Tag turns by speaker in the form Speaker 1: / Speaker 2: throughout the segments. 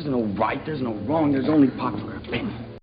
Speaker 1: There's no right, there's no wrong, there's only popular opinion.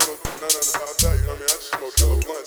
Speaker 2: smoke no, no, nothing about. You know what I mean? I just smoke killer blunt.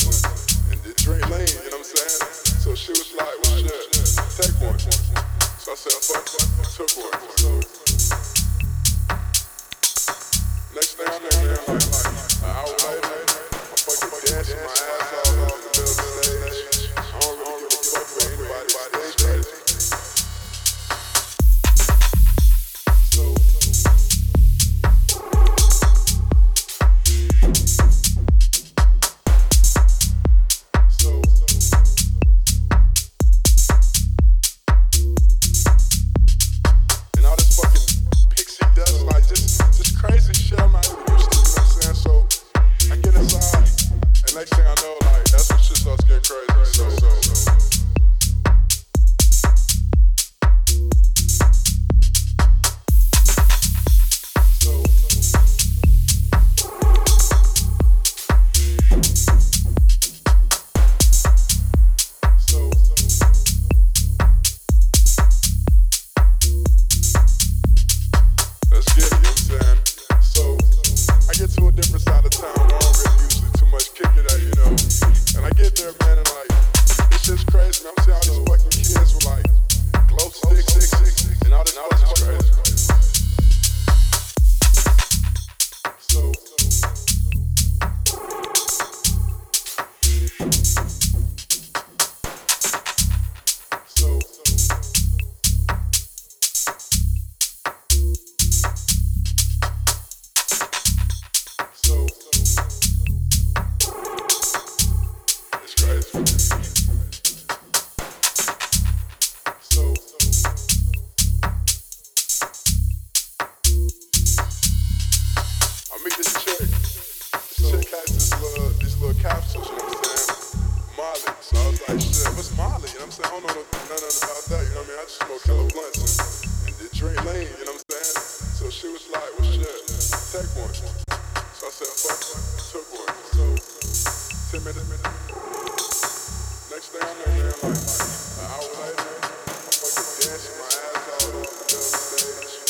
Speaker 2: Dancing my ass off on the
Speaker 3: dance.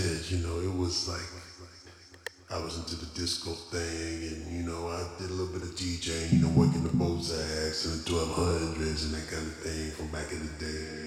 Speaker 3: said, you know, it was like I was into the disco thing, and you know, I did a little bit of DJing, you know, working the Bozaks and the 1200s and that kind of thing from back in the day.